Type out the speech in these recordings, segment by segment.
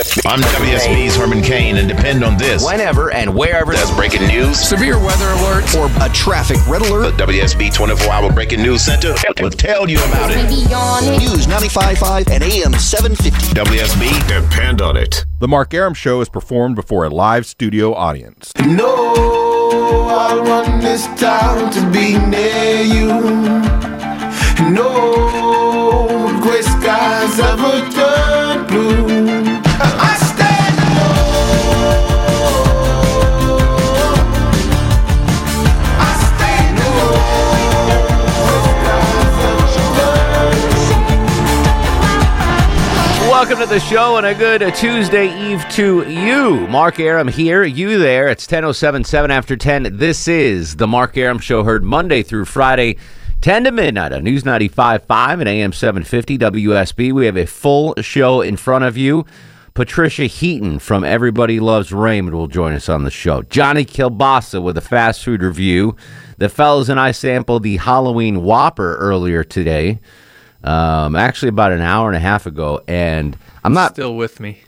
WSB. I'm WSB's Herman Cain, and depend on this. Whenever and wherever There's breaking news. Severe weather alert. or a traffic red The. WSB 24 Hour Breaking News Center will tell you about it. News 95.5 and AM 750. WSB, Depend on it. The Mark Arum Show is performed before a live studio audience. No, I want this town to be near you. No gray skies ever turn blue. Welcome to the show and a good Tuesday Eve to you. Mark Arum here, you there. It's 10.077 after 10. This is the Mark Arum Show, heard Monday through Friday, 10 to midnight on News 95.5 and AM 750 WSB. We have a full show in front of you. Patricia Heaton from Everybody Loves Raymond will join us on the show. Johnny Kilbasa with a fast food review. The fellas and I sampled the Halloween Whopper earlier today um, actually about an hour and a half ago, and I'm not. Still with me.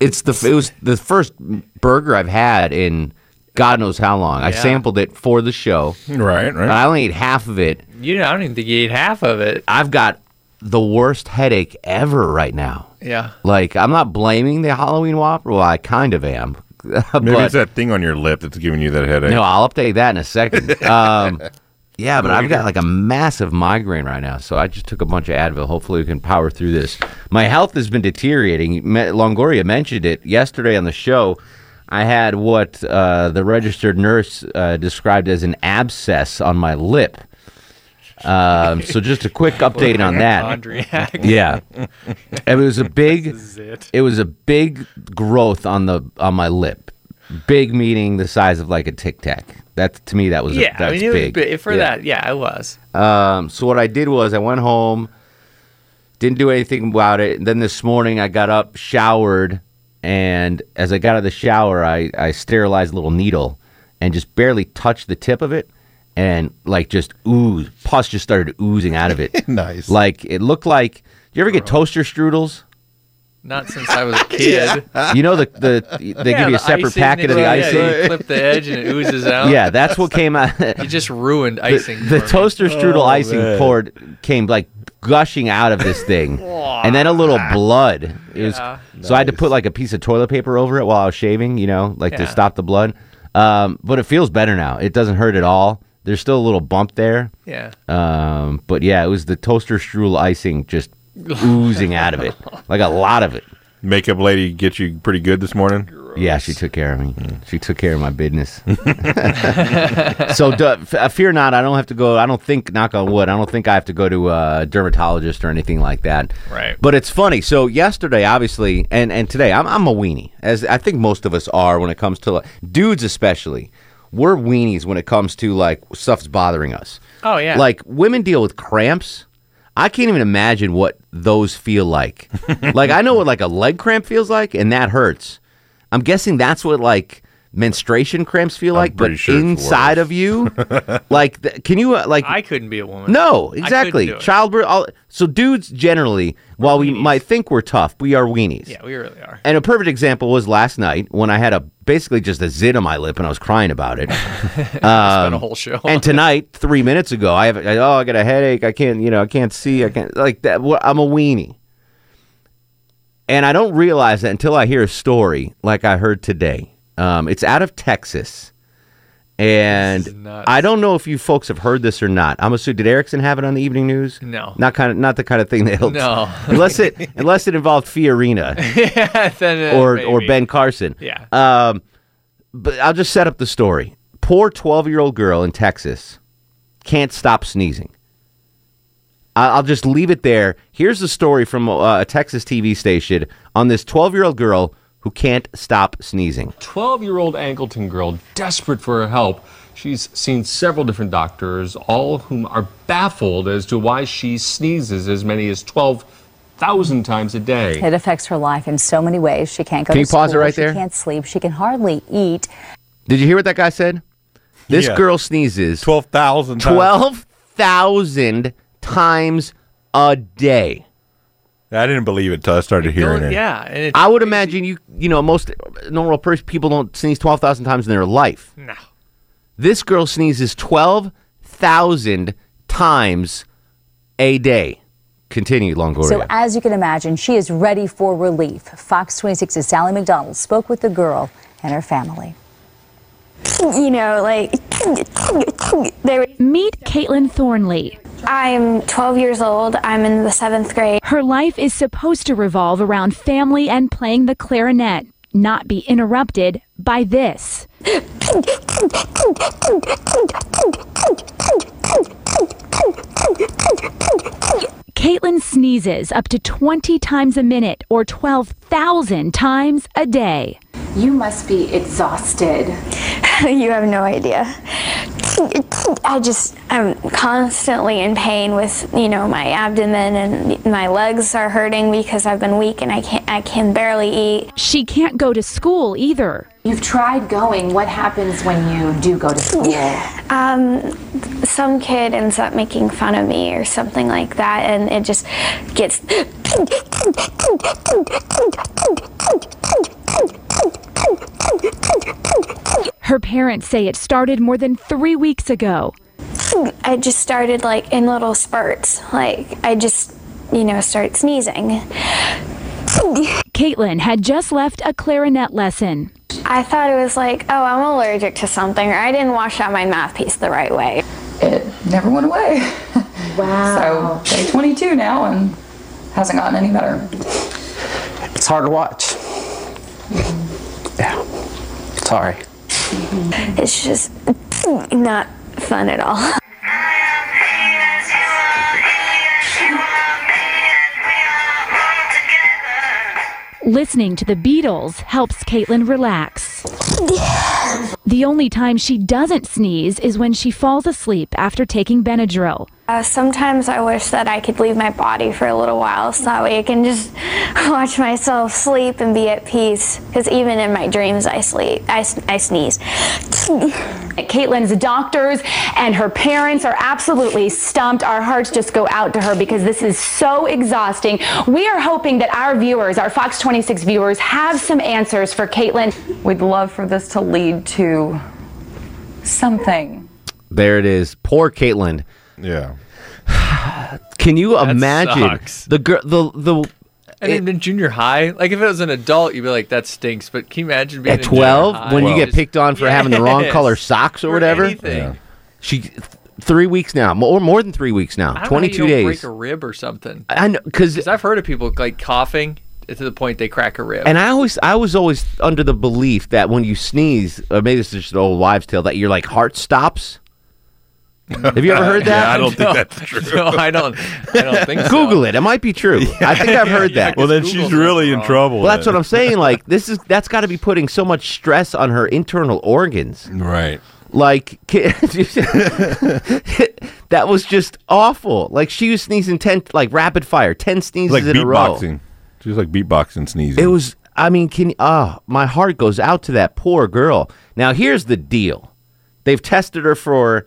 It's the it was the first burger I've had in God knows how long. I sampled it for the show. Right, right. I only ate half of it. You know, I don't even think you ate half of it. I've got the worst headache ever right now. Yeah. Like I'm not blaming the Halloween Whopper. Well, I kind of am. Maybe but it's that thing on your lip that's giving you that headache. no, I'll update that in a second. Um, yeah, but I've got like a massive migraine right now, so I just took a bunch of Advil. Hopefully, we can power through this. My health has been deteriorating. Longoria mentioned it yesterday on the show. I had what uh, the registered nurse uh, described as an abscess on my lip. Um, so just a quick update on that. Yeah, it was a big. it. It was a big growth on the on my lip. Big meaning the size of like a tic tac. That to me that was a, Yeah, that's I mean, it big. was big. For Yeah. that, yeah, it was. Um, so what I did was I went home, didn't do anything about it. And then this morning I got up, showered, and as I got out of the shower, I, I sterilized a little needle and just barely touched the tip of it. And like just ooze, pus just started oozing out of it. Nice. Like it looked like. Do you ever get toaster strudels? Not since I was a kid. You know the the they Yeah, give you a separate icing, packet of they- the yeah, icing. You clip the edge and it oozes out. Yeah, that's what came out. You just ruined icing. the for me. toaster strudel Oh, icing man. poured came like gushing out of this thing, and then a little blood. It was Yeah. so I had to put like a piece of toilet paper over it while I was shaving, you know, like to stop the blood. Um, but it feels better now. It doesn't hurt at all. There's still a little bump there, Yeah. um, but yeah, it was the toaster strudel icing just oozing out of it, like a lot of it. Makeup lady get you pretty good this morning. Yeah, she took care of me. She took care of my business. so d- f- uh, fear not. I don't have to go. I don't think. Knock on wood. I don't think I have to go to a dermatologist or anything like that. Right. But it's funny. So yesterday, obviously, and and today, I'm I'm a weenie, as I think most of us are when it comes to like, dudes, especially. We're weenies when it comes to like stuff's bothering us. Oh, yeah. Like women deal with cramps. I can't even imagine what those feel like. like I know what like a leg cramp feels like, and that hurts. I'm guessing that's what like menstruation cramps feel like, but sure inside of you, like, th- can you uh, like? I couldn't be a woman. no, exactly. do it. Childbirth. All, so dudes generally, while we might think we're tough, we are weenies. Yeah, we really are. And a perfect example was last night when I had a basically just a zit on my lip and I was crying about it. Spent Um, a whole show. and tonight, three minutes ago, I have I, oh I got a headache. I can't you know I can't see. I can't like that. wha- I'm a weenie, and I don't realize that until I hear a story like I heard today. Um, it's out of Texas, and. I don't know if you folks have heard this or not. I'm assuming did Erickson have it on the evening news? No. not kind of not the kind of thing that helps. No. unless it unless it involved Fiorina yeah, then, uh, or or. Ben Carson. Yeah. Um, but I'll just set up the story. Poor 12 year old girl in Texas can't stop sneezing. I- I'll just leave it there. Here's the story from uh, a Texas TV station on this 12 year old girl who can't stop sneezing. 12 year old Angleton girl desperate for her help. She's seen several different doctors, all of whom are baffled as to why she sneezes as many as 12,000 times a day. It affects her life in so many ways. She can't go Can to you pause it school, right she there? can't sleep. She can hardly eat. Did you hear what that guy said? This Yeah. girl sneezes 12,000 times. 12,000 times a day. I didn't believe it until I started hearing it. Yeah, and it's I would imagine you you know most normal person people don't sneeze twelve thousand times in their life. No. This girl sneezes twelve thousand times a day. Continue, Longoria. So, as you can imagine, she is ready for relief. Fox 26's Sally McDonald spoke with the girl and her family. you know, like there. Meet Caitlin Thornley. I'm 12 years old. I'm in the seventh grade. Her life is supposed to revolve around family and playing the clarinet, not be interrupted by this. Caitlin sneezes up to 20 times a minute or 12,000 times a day. You must be exhausted. you have no idea. I just I'm constantly in pain with you know my abdomen and my legs are hurting because I've been weak and I can't I can barely eat. She can't go to school either. You've tried going. What happens when you do go to school? Um, some kid ends up making fun of me or something like that, and it just gets. Her parents say it started more than three weeks ago. I just started like in little spurts. Like I just, you know, start sneezing. Caitlin had just left a clarinet lesson. I thought it was like, oh, I'm allergic to something, or I didn't wash out my mouthpiece the right way. It never went away. Wow. so day 22 now and hasn't gotten any better. It's hard to watch. Yeah. Sorry. It's just not fun at all. Listening to the Beatles helps Caitlin relax. The only time she doesn't sneeze is when she falls asleep after taking Benadryl. Uh, sometimes I wish that I could leave my body for a little while so that way I can just watch myself sleep and be at peace. Because even in my dreams, I sleep, I, I sneeze. Caitlin's doctors and her parents are absolutely stumped. Our hearts just go out to her because this is so exhausting. We are hoping that our viewers, our Fox 26 viewers, have some answers for Caitlin. We'd love for this to lead to something. There it is. Poor Caitlin. Yeah. Can you That imagine sucks. the girl the the And even in junior high, like if it was an adult, you'd be like, "That stinks." But can you imagine being at in junior 12 high? when you get Just- picked on for having the wrong Yes. color socks or For whatever? anything. Yeah. She th- 3 weeks now, more more than 3 weeks now. I don't know how 22 you don't days. Break a rib or something. I know cuz I've heard of people like coughing to the point they crack a rib. And I always, I was always under the belief that when you sneeze, or maybe it's just an old wives' tale, that your like heart stops. Have you ever heard that? Yeah, I don't think that's true. no, I don't. I don't think so. Google it. It might be true. I think I've heard that. Well, then she's really in trouble. Well, that's what I'm saying. Like this is that's got to be putting so much stress on her internal organs. Right. Like that was just awful. Like she was sneezing ten, like rapid fire, ten sneezes like in a row. beatboxing. She was like beatboxing, sneezing. It was. I mean, can ah, my heart goes out to that poor girl. Now here's the deal: they've tested her for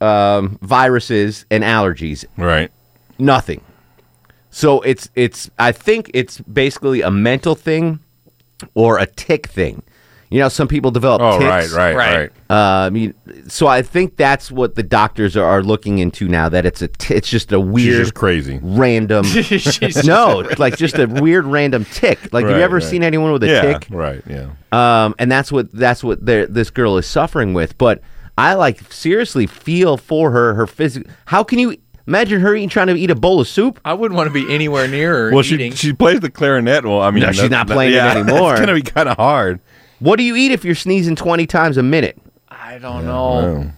um, viruses and allergies. Right. Nothing. So it's it's. I think it's basically a mental thing or a tick thing. You know, some people develop Oh, ticks. right, right, Uh, I mean, so I think that's what the doctors are, are looking into now. That it's a, t- it's just a weird, just crazy, random. She's no, it's like just a weird random tick. Like, have you ever right. seen anyone with a yeah, tick? Right. Yeah. Um, and that's what that's what this girl is suffering with. But I like seriously feel for her. Her physical. How can you imagine her eating, trying to eat a bowl of soup? I wouldn't want to be anywhere near her Well, she eating. she plays the clarinet. Well, I mean, No, she's that- not that- playing it yeah, anymore. It's gonna be kind of hard. What do you eat if you're sneezing twenty times a minute? I don't know.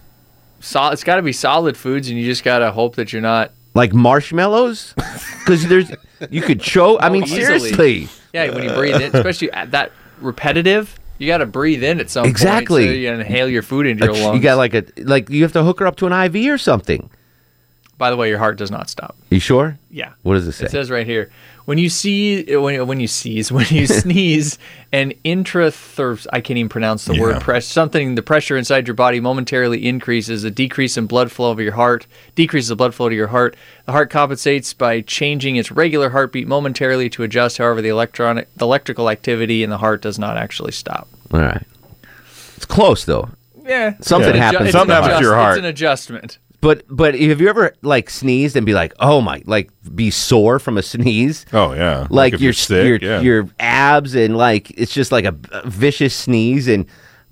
Sol- it's got to be solid foods, and you just got to hope that you're not. Like marshmallows? Because there's you could choke. I mean, oh, Easily. seriously. Yeah, when you breathe in, especially at that repetitive, you got to breathe in at some Exactly. point. So you inhale your food into your lungs. you got like a like you have to hook her up to an IV or something. By the way, your heart does not stop. You sure? Yeah. What does it say? It says right here when you see when when you seize when you sneeze an intratherm I can't even pronounce the Yeah. word press something the pressure inside your body momentarily increases a decrease in blood flow of your heart decreases the blood flow to your heart the heart compensates by changing its regular heartbeat momentarily to adjust however the electronic the electrical activity in the heart does not actually stop All right. It's close though. yeah Something adju- happens it's to an the heart. adjust- to your heart. it's an adjustment But but have you ever like sneezed and be like, oh my, like be sore from a sneeze? Oh yeah. Like, if your you're sick, your yeah. your abs and like it's just like a, a vicious sneeze and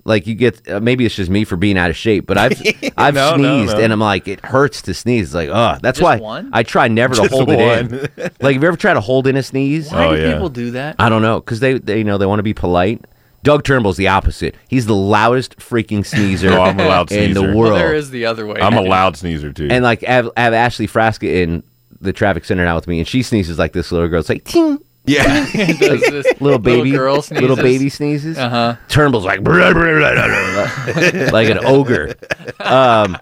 like you get uh, maybe it's just me for being out of shape, but I've I've No, no, sneezed no. and I'm like it hurts to sneeze. It's like oh that's Just why one? I try never to Just hold it in. like have you ever tried to hold in a sneeze? why Oh, do yeah. people do that I don't know because they, they you know they want to be polite. Doug Turnbull's the opposite. He's the loudest freaking sneezer Oh, I'm a loud in the world. well there is the other way I'm a loud sneezer too. And like I have, I have Ashley Frasca in the traffic center now with me, and she sneezes like this little girl. It's like ting, yeah. Does this little baby, girl little sneezes. baby sneezes. uh-huh Turnbull's like "Blah, blah, blah, blah, blah," like an ogre. Um,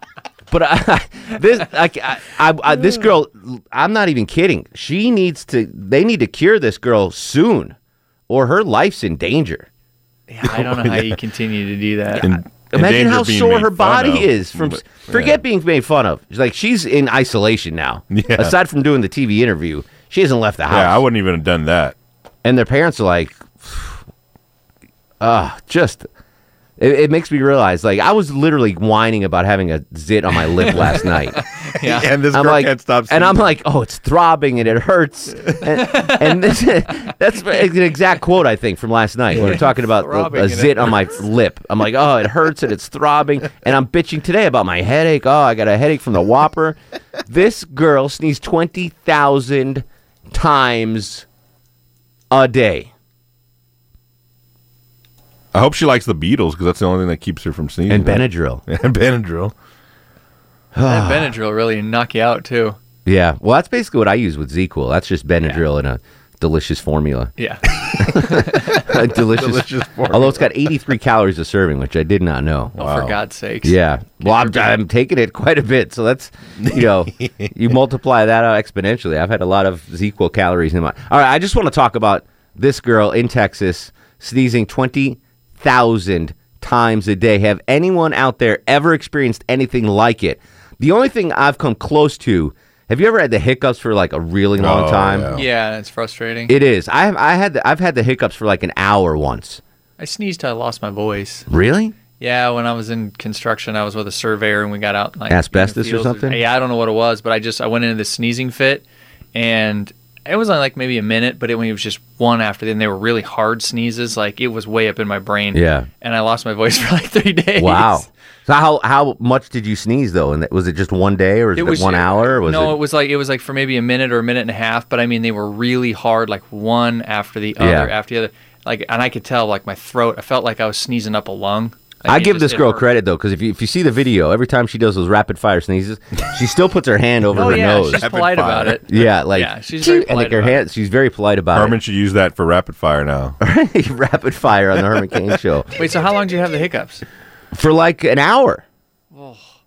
but I, this I, I, I, this girl, I'm not even kidding. She needs to. They need to cure this girl soon, or her life's in danger. Yeah, I don't know how you continue to do that. In- in Imagine danger how sore her body of. is from. But- Forget being made fun of. She's like she's in isolation now. Yeah. Aside from doing the TV interview, she hasn't left the house. Yeah, I wouldn't even have done that. and their parents are like, ah, just. It, it makes me realize, like, I was literally whining about having a zit on my lip last night. yeah. And this I'm girl like, can't stop. and I'm sneezing. like, oh, it's throbbing and it hurts. And, and this, that's an exact quote I think from last night. when We were talking about Throbbing a, a zit on my lip. I'm like, oh, it hurts and it's throbbing, and I'm bitching today about my headache. Oh, I got a headache from the Whopper. this girl sneezed twenty thousand times a day. I hope she likes the Beatles because that's the only thing that keeps her from sneezing. And Benadryl. and Benadryl. that Benadryl really knock you out too. Yeah, well, that's basically what I use with ZzzQuil. That's just Benadryl in a delicious formula. Yeah. Delicious, Delicious formula. Although it's got 83 calories a serving, which I did not know. Oh, for God's sakes. Yeah. Well, I'm, I'm taking it quite a bit. So that's, you know, you multiply that out exponentially. I've had a lot of ZzzQuil calories in my. All right. I just want to talk about this girl in Texas sneezing 20,000 times a day. Have anyone out there ever experienced anything like it? The only thing I've come close to, have you ever had the hiccups for like a really long Oh, time? yeah. Yeah, it's frustrating. It is. I have, I had the, I've had the hiccups for like an hour once. I sneezed till I lost my voice. Really? Yeah, when I was in construction, I was with a surveyor and we got out like Asbestos or something? Yeah, I don't know what it was, but I just I went into this sneezing fit, and it was only like maybe a minute, but it, it was just one after. Then they were really hard sneezes, like it was way up in my brain. Yeah. and I lost my voice for like three days. Wow. So how how much did you sneeze though? And was it just one day or was it, one hour? Or was no, it? it was like it was like for maybe a minute or a minute and a half. But I mean, they were really hard, like one after the other Yeah. after the other. Like, and I could tell like my throat. I felt like I was sneezing up a lung. Like, I give this girl hurt. credit though, because if you if you see the video, every time she does those rapid fire sneezes, she still puts her hand over Oh her yeah, nose. she's Rapid polite fire. about it. yeah, like Yeah, she's very and like polite her about hand, she's very polite about it. Herman should use that for rapid fire now. rapid fire on the Herman Cain show Wait, so how long do you have the hiccups? for like an hour.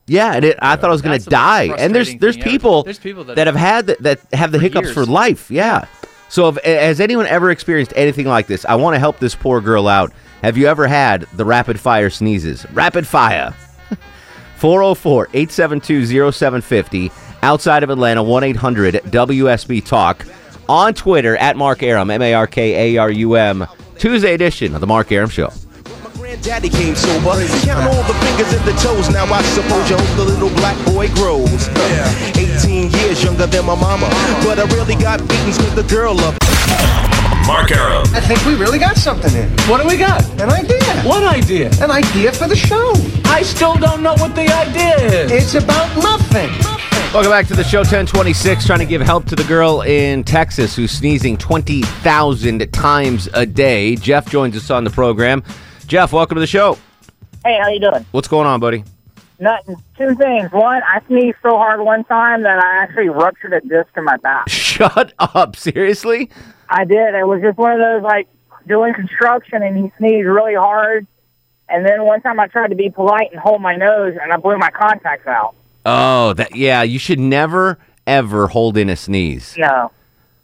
Yeah, and it, I thought I was gonna That's die. And there's there's thing ever. people, There's people that- that, have had the, that have the For hiccups for life. Yeah. So if, has anyone ever experienced anything like this? I want to help this poor girl out. Have you ever had the rapid fire sneezes? Rapid fire. 404 872 0750. Outside of Atlanta, 1 800 WSB Talk. On Twitter, at Mark Arum, M A R K A R U M. Tuesday edition of The Mark Arum Show. Daddy came sober. Count all the fingers and the toes. Now I suppose you hope the little black boy grows. 18 years younger than my mama. But I really got beatings with the girl up. Mark Arum. I think we really got something here. What do we got? An idea. What idea? An idea for the show. I still don't know what the idea is. It's about nothing. Welcome back to the show 1026. Trying to give help to the girl in Texas who's sneezing 20,000 times a day. Jeff joins us on the program. Jeff, welcome to the show. Hey, how you doing? What's going on, buddy? Nothing. Two things. One, I sneezed so hard one time that I actually ruptured a disc in my back. Shut up. Seriously? I did. It was just one of those like doing construction, and he sneezed really hard. And then one time I tried to be polite and hold my nose, and I blew my contacts out. Oh, that yeah. You should never ever hold in a sneeze. No.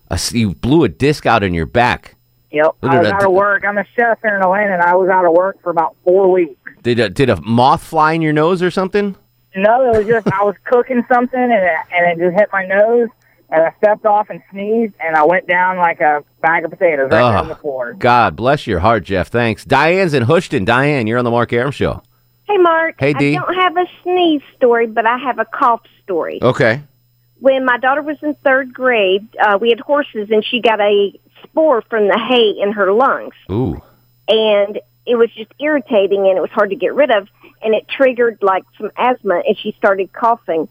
A you blew a disc out in your back. Yep. Look I was out of work. I'm a chef here in Atlanta, and I was out of work for about four weeks. Did a, did a moth fly in your nose or something? No, it was just I was cooking something, and it, and it just hit my nose, and I stepped off and sneezed, and I went down like a bag of potatoes right there on the floor. God bless your heart, Jeff. Thanks. Diane's in Houston. Diane, you're on the Mark Arum show. Hey, Mark. Hey, Dee. I don't have a sneeze story, but I have a cough story. Okay. When my daughter was in third grade, uh, we had horses, and she got a spore from the hay in her lungs. Ooh. And it was just irritating, and it was hard to get rid of, and it triggered like some asthma, and she started coughing.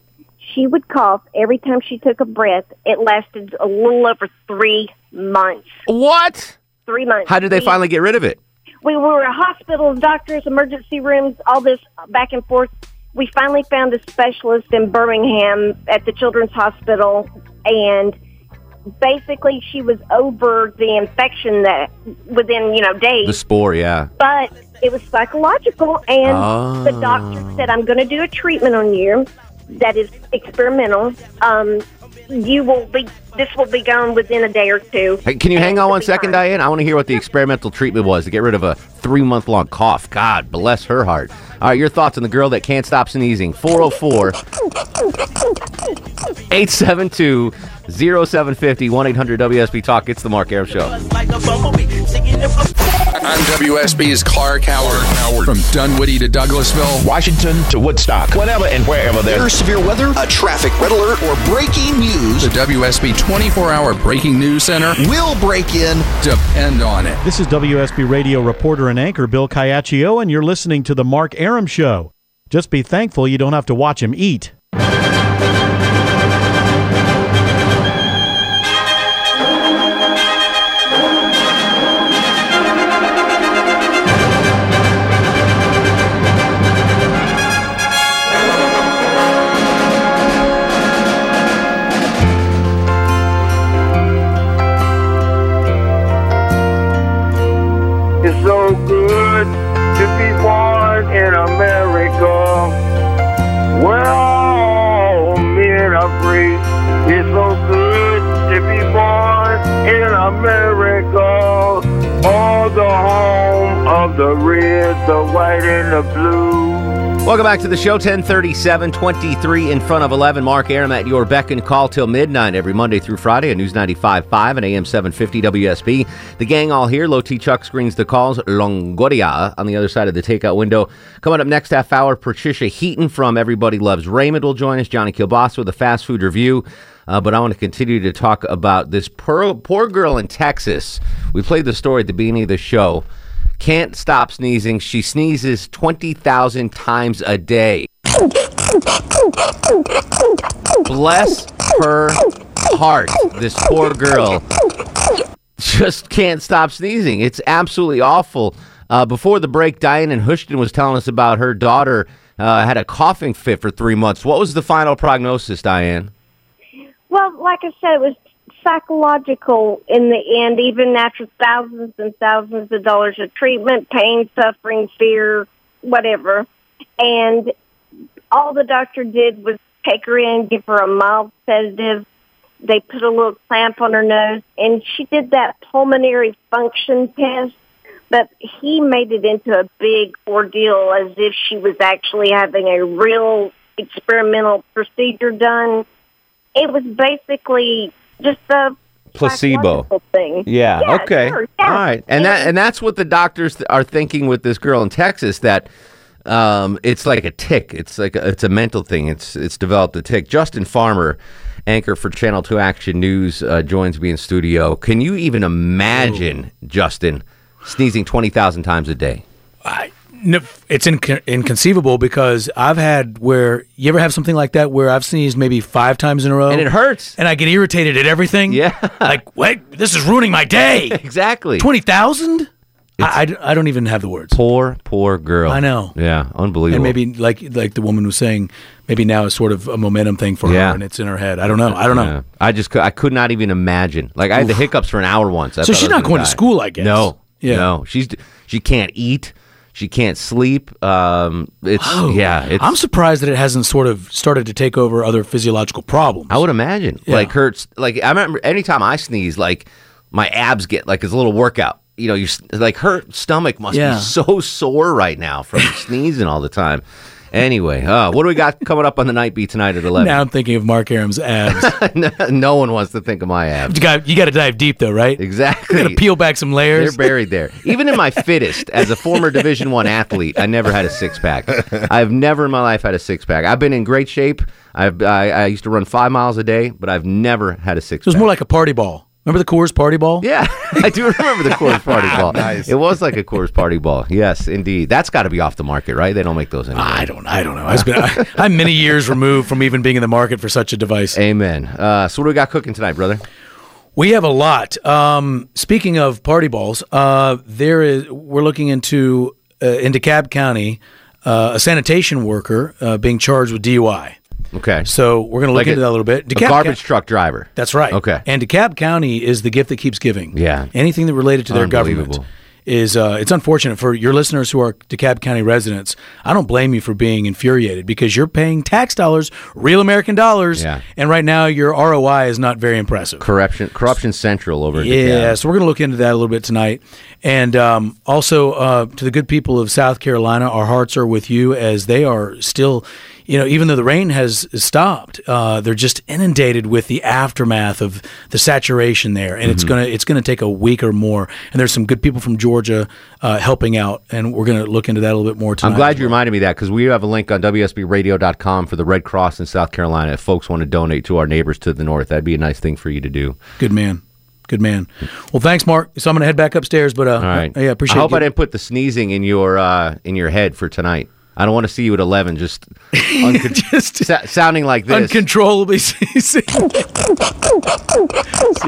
She would cough every time she took a breath. It lasted a little over three months. What? Three months. How did they We- finally get rid of it? we were at hospitals, doctors, emergency rooms, all this back and forth. We finally found a specialist in Birmingham at the Children's Hospital, and basically she was over the infection that within you know days. The spore, yeah. but it was psychological, and the Oh. doctor ah. said, "I'm going to do a treatment on you that is experimental. Um, you will be. This will be gone within a day or two. Hey, can you hang on one second, Diane? I want to hear what the experimental treatment was to get rid of a three month long cough. God bless her heart. All right, your thoughts on the girl that can't stop sneezing. 404 872 0750 1 800 WSB Talk. It's the Mark Arum Show. I'm WSB's Clark Howard. Howard. From Dunwoody to Douglasville. Washington to Woodstock. Whenever and wherever there's There's severe weather, a traffic red alert, or breaking news. The WSB 24 hour breaking news center will break in. Depend on it. This is WSB radio reporter and anchor Bill Caiaccio, and you're listening to The Mark Arum Show. Just be thankful you don't have to watch him eat. White, and the blue. Welcome back to the show. 1037, 23 in front of 11. Mark Arum at your beck and call till midnight every Monday through Friday at News 95.5 and AM 750 WSB. The gang all here. Low T Chuck screens the calls. Longoria on the other side of the takeout window. Coming up next half hour, Patricia Heaton from Everybody Loves Raymond will join us. Johnny Kilbasa with a fast food review. Uh, but I want to continue to talk about this poor, poor girl in Texas. We played the story at the beginning of the show can't stop sneezing. She sneezes 20,000 times a day. Bless her heart. This poor girl just can't stop sneezing. It's absolutely awful. Uh, before the break, Diane in Houston was telling us about her daughter uh, had a coughing fit for three months. What was the final prognosis, Diane? Well, like I said, it was psychological in the end, even after thousands and thousands of dollars of treatment, pain, suffering, fear, whatever. And all the doctor did was take her in, give her a mild sedative. They put a little clamp on her nose, and she did that pulmonary function test. But he made it into a big ordeal as if she was actually having a real experimental procedure done. It was basically just the Placebo. thing. Yeah. okay. sure, yeah. All right. And that and that's what the doctors are thinking with this girl in Texas that um, it's like a tick. It's like a, it's a mental thing. It's it's developed a tick. Justin Farmer, anchor for Channel Two Action News, uh, joins me in studio. Can you even imagine Justin sneezing twenty thousand times a day? No, it's inc- inconceivable because I've had where you ever have something like that where I've sneezed maybe five times in a row And it hurts. and I get irritated at everything. Yeah, like wait, this is ruining my day. exactly. twenty thousand. I I don't even have the words. Poor, poor girl. I know. Yeah, unbelievable. And maybe like like the woman was saying, maybe now is sort of a momentum thing for Yeah. her, and it's in her head. I don't know. I don't know. Yeah. I just I could not even imagine. Like I had the hiccups for an hour once. I So she's I not going to school, I guess. No, Yeah. no. She's she can't eat. She can't sleep. Um, it's Oh, yeah. It's, I'm surprised that it hasn't sort of started to take over other physiological problems. I would imagine. Yeah. Like hurts. Like I remember anytime I sneeze, like my abs get like it's a little workout. You know, you like her stomach must Yeah. be so sore right now from sneezing all the time. Anyway, uh, what do we got coming up on the night beat tonight at eleven? Now I'm thinking of Mark Arum's abs. no, no one wants to think of my abs. you got you got to dive deep though, right? Exactly. You got to peel back some layers. They're buried there. Even in my fittest, as a former Division One athlete, I never had a six pack. I've never in my life had a six pack. I've been in great shape. I've I, I used to run five miles a day, but I've never had a six. It was more like a party ball. Remember the Coors party ball? Yeah, I do remember the Coors Party Ball. Nice. It was like a Coors Party Ball. Yes, indeed. That's got to be off the market, right? They don't make those anymore. I don't. I don't know. It's been, I, I'm many years removed from even being in the market for such a device. Amen. Uh, so what do we got cooking tonight, brother? We have a lot. Um, speaking of party balls, uh, there is. We're looking into uh, in DeKalb County, uh, a sanitation worker uh, being charged with DUI. Okay. So we're going to look Like into a- that a little bit. a garbage County- truck driver. That's right. Okay. And DeKalb County is the gift that keeps giving. Yeah. Anything that related to their government is uh, it's unfortunate for your listeners who are DeKalb County residents. I don't blame you for being infuriated because you're paying tax dollars, real American dollars, Yeah. and right now your ROI is not very impressive. Corruption, corruption central over. Yeah, DeKalb. so we're going to look into that a little bit tonight. And um, also uh, to the good people of South Carolina, our hearts are with you as they are still, you know, even though the rain has stopped, uh, they're just inundated with the aftermath of the saturation there, and it's Mm-hmm. gonna it's gonna take a week or more. And there's some good people from Georgia uh, helping out, and we're going to look into that a little bit more tonight. I'm glad you reminded me that because we have a link on WSBRadio.com for the Red Cross in South Carolina. If folks want to donate to our neighbors to the north, that'd be a nice thing for you to do. Good man. Good man. Well, thanks, Mark. So I'm going to head back upstairs, but uh, All right. yeah, appreciate. I hope you. I didn't put the sneezing in your uh, in your head for tonight. I don't want to see you at 11 just, uncon- just sa- sounding like this. uncontrollably sneezing. See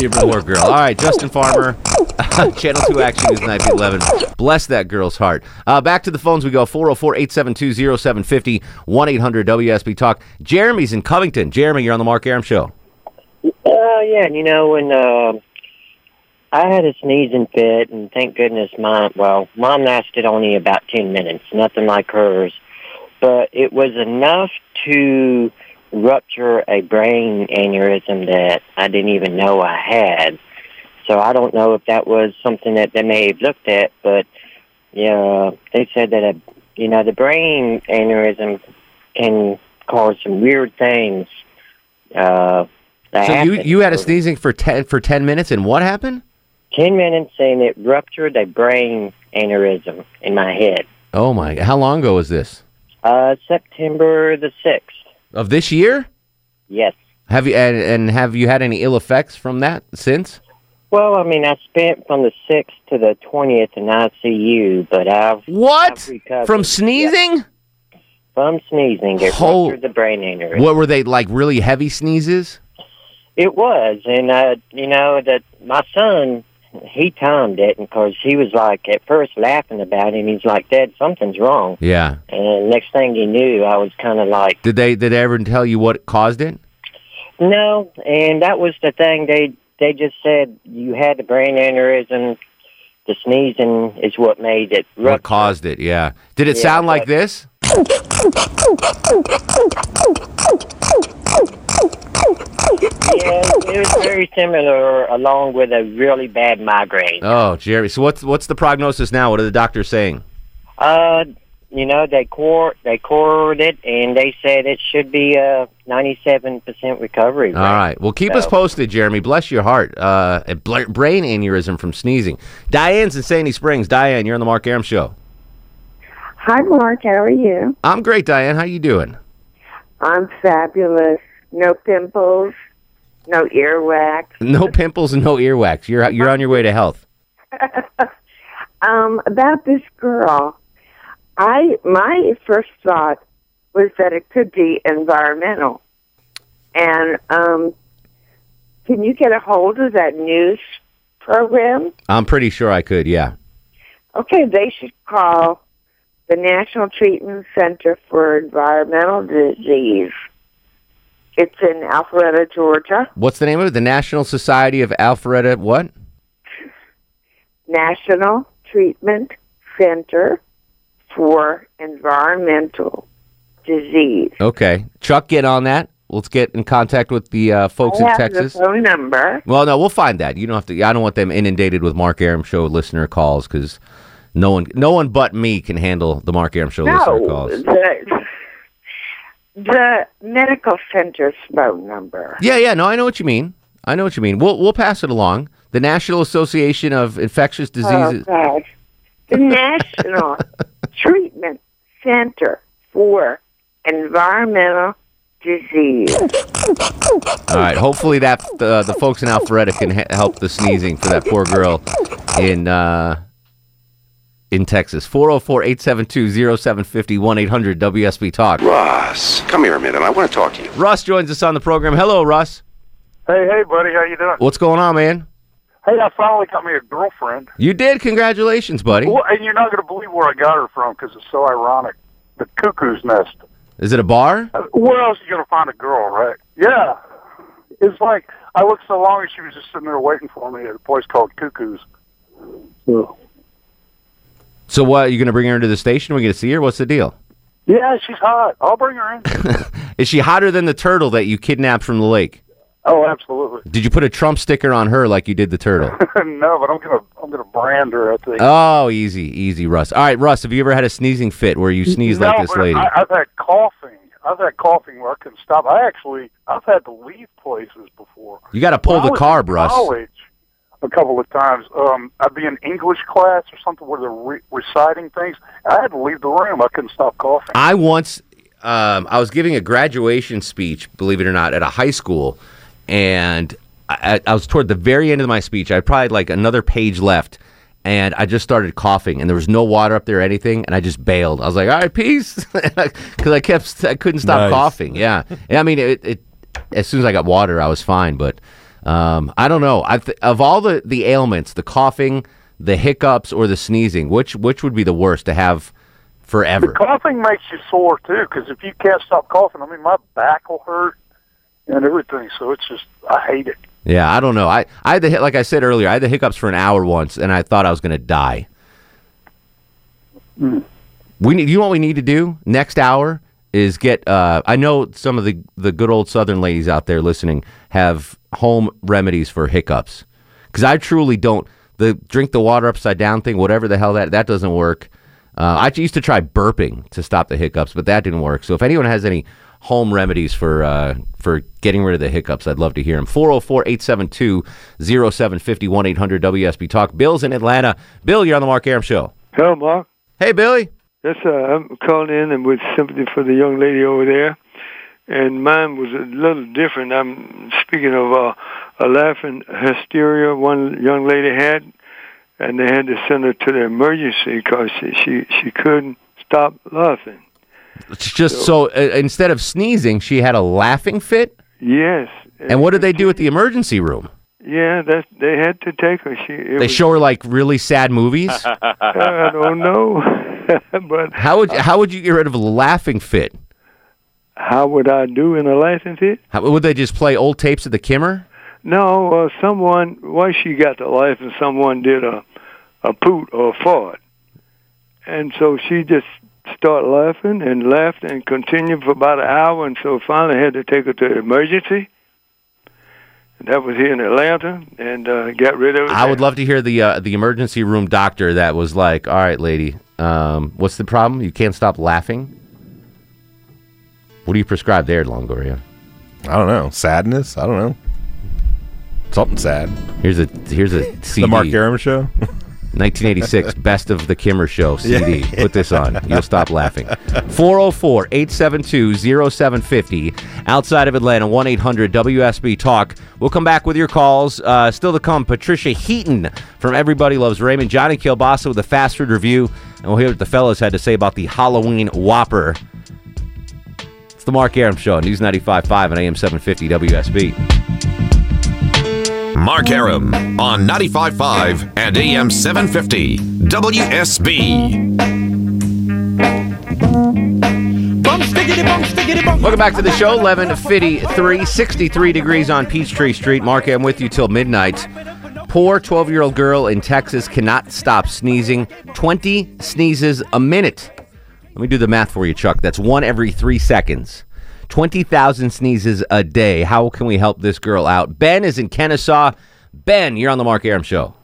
you. Poor girl. All right, Justin Farmer, Channel 2 Action News Night 11. Bless that girl's heart. Uh, back to the phones we go 404 872 0750 1 800 WSB Talk. Jeremy's in Covington. Jeremy, you're on the Mark Arum Show. Uh, yeah, and you know when uh, I had a sneezing fit, and thank goodness mine. Well, mine lasted only about ten minutes, nothing like hers, but it was enough to rupture a brain aneurysm that I didn't even know I had. So I don't know if that was something that they may have looked at, but yeah, they said that a, you know the brain aneurysm can cause some weird things. Uh, So you you had a sneezing for 10 for 10 minutes and what happened? 10 minutes and it ruptured a brain aneurysm in my head. Oh my, how long ago was this? Uh, September the 6th. Of this year? Yes. Have you and, and have you had any ill effects from that since? Well, I mean, I spent from the 6th to the 20th in ICU, but I've. What? I've. From sneezing? From sneezing. It Hol- ruptured the brain aneurysm. What were they like really heavy sneezes? It was, and uh, you know that my son he timed it because he was like at first laughing about it. and He's like, "Dad, something's wrong." Yeah. And next thing he knew, I was kind of like, Did they did they ever tell you what caused it? "No," and that was the thing. They they just said you had the brain aneurysm. The sneezing is what made it What caused it? Yeah. Did it Yeah, sound like but- this? yeah, it was very similar, along with a really bad migraine. Oh, Jerry. So what's what's the prognosis now? What are the doctors saying? Uh, you know, they core they cored it, and they said it should be a ninety-seven percent recovery. All right. Well, keep us posted, Jeremy. Bless your heart. Uh, a bl- brain aneurysm from sneezing. Diane's in Sandy Springs. Diane, you're on the Mark Arum Show. Hi, Mark. How are you? I'm great, Diane. How you doing? I'm fabulous. No pimples, no earwax. No pimples and no earwax. You're you're on your way to health. um, about this girl, I my first thought was that it could be environmental. And um, can you get a hold of that news program? I'm pretty sure I could. Yeah. Okay, they should call the National Treatment Center for Environmental Disease. It's in Alpharetta, Georgia. What's the name of it? The National Society of Alpharetta. What? National Treatment Center for environmental disease. Okay, Chuck, get on that. Let's get in contact with the uh, folks I in have Texas. the phone number. Well, no, we'll find that. You don't have to. I don't want them inundated with Mark Arum Show listener calls because no one, no one but me can handle the Mark Arum Show listener calls. the, the medical center's phone number. Yeah, yeah. No, I know what you mean. I know what you mean. We'll we'll pass it along. The National Association of Infectious Diseases. Oh, God. The National Treatment Center for Environmental Disease. All right. Hopefully that uh, the folks in Alpharetta can ha- help the sneezing for that poor girl in uh, in Texas. 404-872-0750 1-800 WSB Talk. Russ, come here a minute. I want to talk to you. Russ joins us on the program. Hello, Russ. Hey, hey, buddy, how you doing? What's going on, man? Hey, I finally got me a girlfriend. You did. Congratulations, buddy. Well, and you're not going to believe where I got her from because it's so ironic. The cuckoo's nest. Is it a bar? Uh, Where else are you going to find a girl, right? Yeah. It's like I looked so long and she was just sitting there waiting for me at a place called Cuckoo's. So, So what? Are you going to bring her into the station? We're going to see her. What's the deal? yeah, she's hot. I'll bring her in. Is she hotter than the turtle that you kidnapped from the lake? oh, absolutely. Did you put a Trump sticker on her like you did the turtle? no, but I'm gonna I'm gonna brand her. I think. oh, easy, easy, Russ. All right, Russ. Have you ever had a sneezing fit where you sneeze no, like this lady? I, I've had coughing. I've had coughing where I couldn't stop. I actually I've had to leave places before. You got to pull When the carb, Russ. College, a couple of times. Um, I'd be in English class or something where they're re- reciting things. I had to leave the room. I couldn't stop coughing. I once, um, I was giving a graduation speech, believe it or not, at a high school, and I, I was toward the very end of my speech. I probably had probably like another page left, and I just started coughing, and there was no water up there or anything, and I just bailed. I was like, "All right, peace," because I kept, I couldn't stop Nice. coughing. Yeah, yeah. I mean, it, it. As soon as I got water, I was fine, but um, I don't know. I th- of all the the ailments, the coughing, the hiccups, or the sneezing, which which would be the worst to have forever? Coughing makes you sore too, because if you can't stop coughing, I mean, my back will hurt and everything. So it's just I hate it. Yeah, I don't know. I, I had the hit like I said earlier. I had the hiccups for an hour once, and I thought I was going to die. We need. You know what we need to do next hour is get. Uh, I know some of the the good old Southern ladies out there listening have home remedies for hiccups because I truly don't. The drink the water upside down thing, whatever the hell that that doesn't work. Uh, I used to try burping to stop the hiccups, but that didn't work. So if anyone has any home remedies for uh, for getting rid of the hiccups, I'd love to hear them. 404-872-0750 1-800 WSB Talk. Bill's in Atlanta. Bill, you're on the Mark Arum Show. Hello, Mark. Hey, Billy. Yes, sir. I'm calling in and with sympathy for the young lady over there. And mine was a little different. I'm speaking of uh, a laughing hysteria one young lady had, and they had to send her to the emergency because she, she she couldn't stop laughing. It's just so, uh, instead of sneezing, she had a laughing fit. Yes. And what did they do at the emergency room? Yeah, that they had to take her. She They was, show her like really sad movies. I don't know, but How would how would you get rid of a laughing fit? How would I do in a fit? How, would they just play old tapes of the Kimmer? No, uh, someone. Why she got life, and someone did a a poot or a fart, and so she just started laughing and laughed and continued for about an hour, and so finally had to take her to the emergency. That was here in Atlanta, and uh, got rid of it. I would love to hear the uh, the emergency room doctor that was like, "All right, lady, um, what's the problem? You can't stop laughing." What do you prescribe there, Longoria? I don't know. Sadness? I don't know. Something sad. Here's a here's a CD. The Mark Arum Show. 1986 Best of the Kimmer Show CD. Yeah. Put this on. You'll stop laughing. 404 872 0750. Outside of Atlanta, 1 800 WSB Talk. We'll come back with your calls. Uh, still to come, Patricia Heaton from Everybody Loves Raymond. Johnny Kilbasa with a fast food review. And we'll hear what the fellas had to say about the Halloween Whopper. It's the Mark Arum Show, News 95.5 and AM 750 WSB. Mark Arum on 95.5 and AM 750 WSB. Welcome back to the show. 1153, 63 degrees on Peachtree Street. Mark, I'm with you till midnight. poor 12 year old girl in Texas cannot stop sneezing. 20 sneezes a minute. Let me do the math for you, Chuck. That's one every three seconds. 20,000 sneezes a day. How can we help this girl out? Ben is in Kennesaw. Ben, you're on the Mark Arum Show.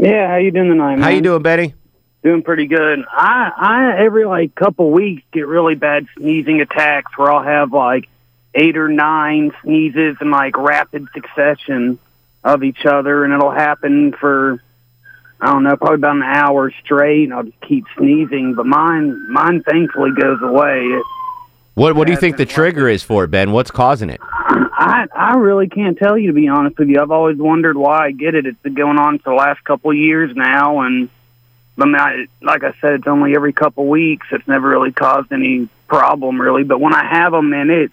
Yeah, how you doing tonight? How you doing, Benny? Doing pretty good. I I every like couple weeks get really bad sneezing attacks where I'll have like eight or nine sneezes in like rapid succession of each other, and it'll happen for I don't know, probably about an hour straight, and I'll just keep sneezing. But mine mine thankfully goes away. It, What What do you think the trigger is for it, Ben? What's causing it? I I really can't tell you to be honest with you. I've always wondered why I get it. It's been going on for the last couple of years now, and I mean, I, like I said, it's only every couple of weeks. It's never really caused any problem really. But when I have them in it,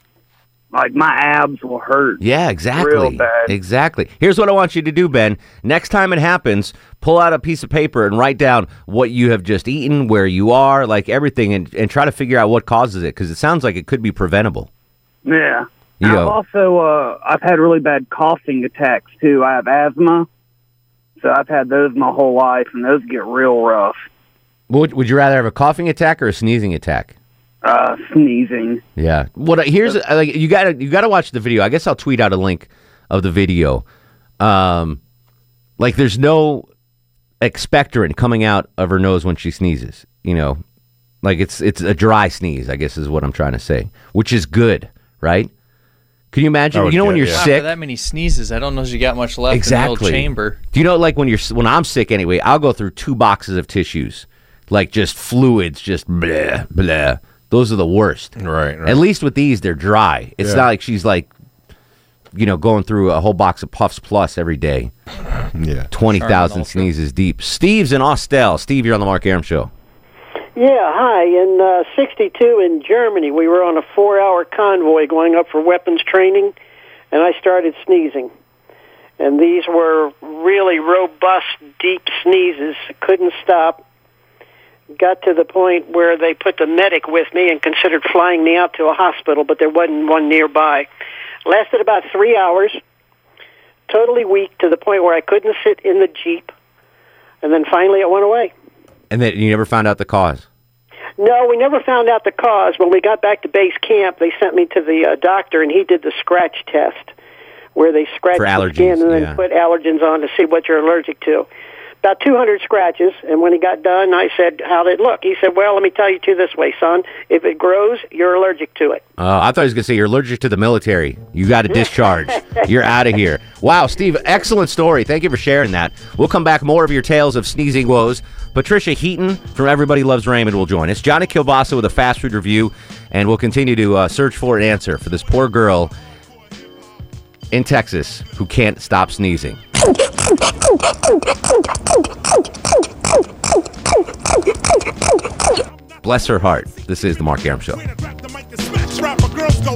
like my abs will hurt. Yeah, exactly. Real bad. Exactly. Here's what I want you to do, Ben. Next time it happens, pull out a piece of paper and write down what you have just eaten, where you are, like everything, and, and try to figure out what causes it because it sounds like it could be preventable. Yeah. You I've know. also uh, I've had really bad coughing attacks too. I have asthma, so I've had those my whole life, and those get real rough. Would, would you rather have a coughing attack or a sneezing attack? Uh, sneezing. Yeah. What here's like you got to you got to watch the video. I guess I'll tweet out a link of the video. Um like there's no expectorant coming out of her nose when she sneezes, you know. Like it's it's a dry sneeze, I guess is what I'm trying to say, which is good, right? Can you imagine? you know when you're After sick, that many sneezes, I don't know if you got much left in the exactly. old chamber. Do you know like when you're when I'm sick anyway? I'll go through two boxes of tissues, like just fluids, just blah blah. Those are the worst. Right. right. At least with these, they're dry. It's Yeah. not like she's like, you know, going through a whole box of Puffs Plus every day. Yeah. Twenty thousand sneezes deep. Steve's in Austell. Steve, you're on the Mark Arum show. Yeah, hi. In uh, 62 in Germany, we were on a four hour convoy going up for weapons training, and I started sneezing. And these were really robust, deep sneezes. Couldn't stop. Got to the point where they put the medic with me and considered flying me out to a hospital, but there wasn't one nearby. Lasted about three hours. Totally weak to the point where I couldn't sit in the Jeep. And then finally it went away. And then you never found out the cause. No, we never found out the cause. When we got back to base camp, they sent me to the uh, doctor, and he did the scratch test, where they scratch the skin and then yeah. put allergens on to see what you're allergic to. About 200 scratches, and when he got done, I said, "How did it look?" He said, "Well, let me tell you two this way, son. If it grows, you're allergic to it." Uh, I thought he was going to say you're allergic to the military. You got to discharge. you're out of here. Wow, Steve, excellent story. Thank you for sharing that. We'll come back more of your tales of sneezing woes. Patricia Heaton from Everybody Loves Raymond will join us. Johnny Kilbasa with a fast food review, and we'll continue to uh, search for an answer for this poor girl in Texas who can't stop sneezing. Bless her heart. This is the Mark Arum Show. Rapper girls go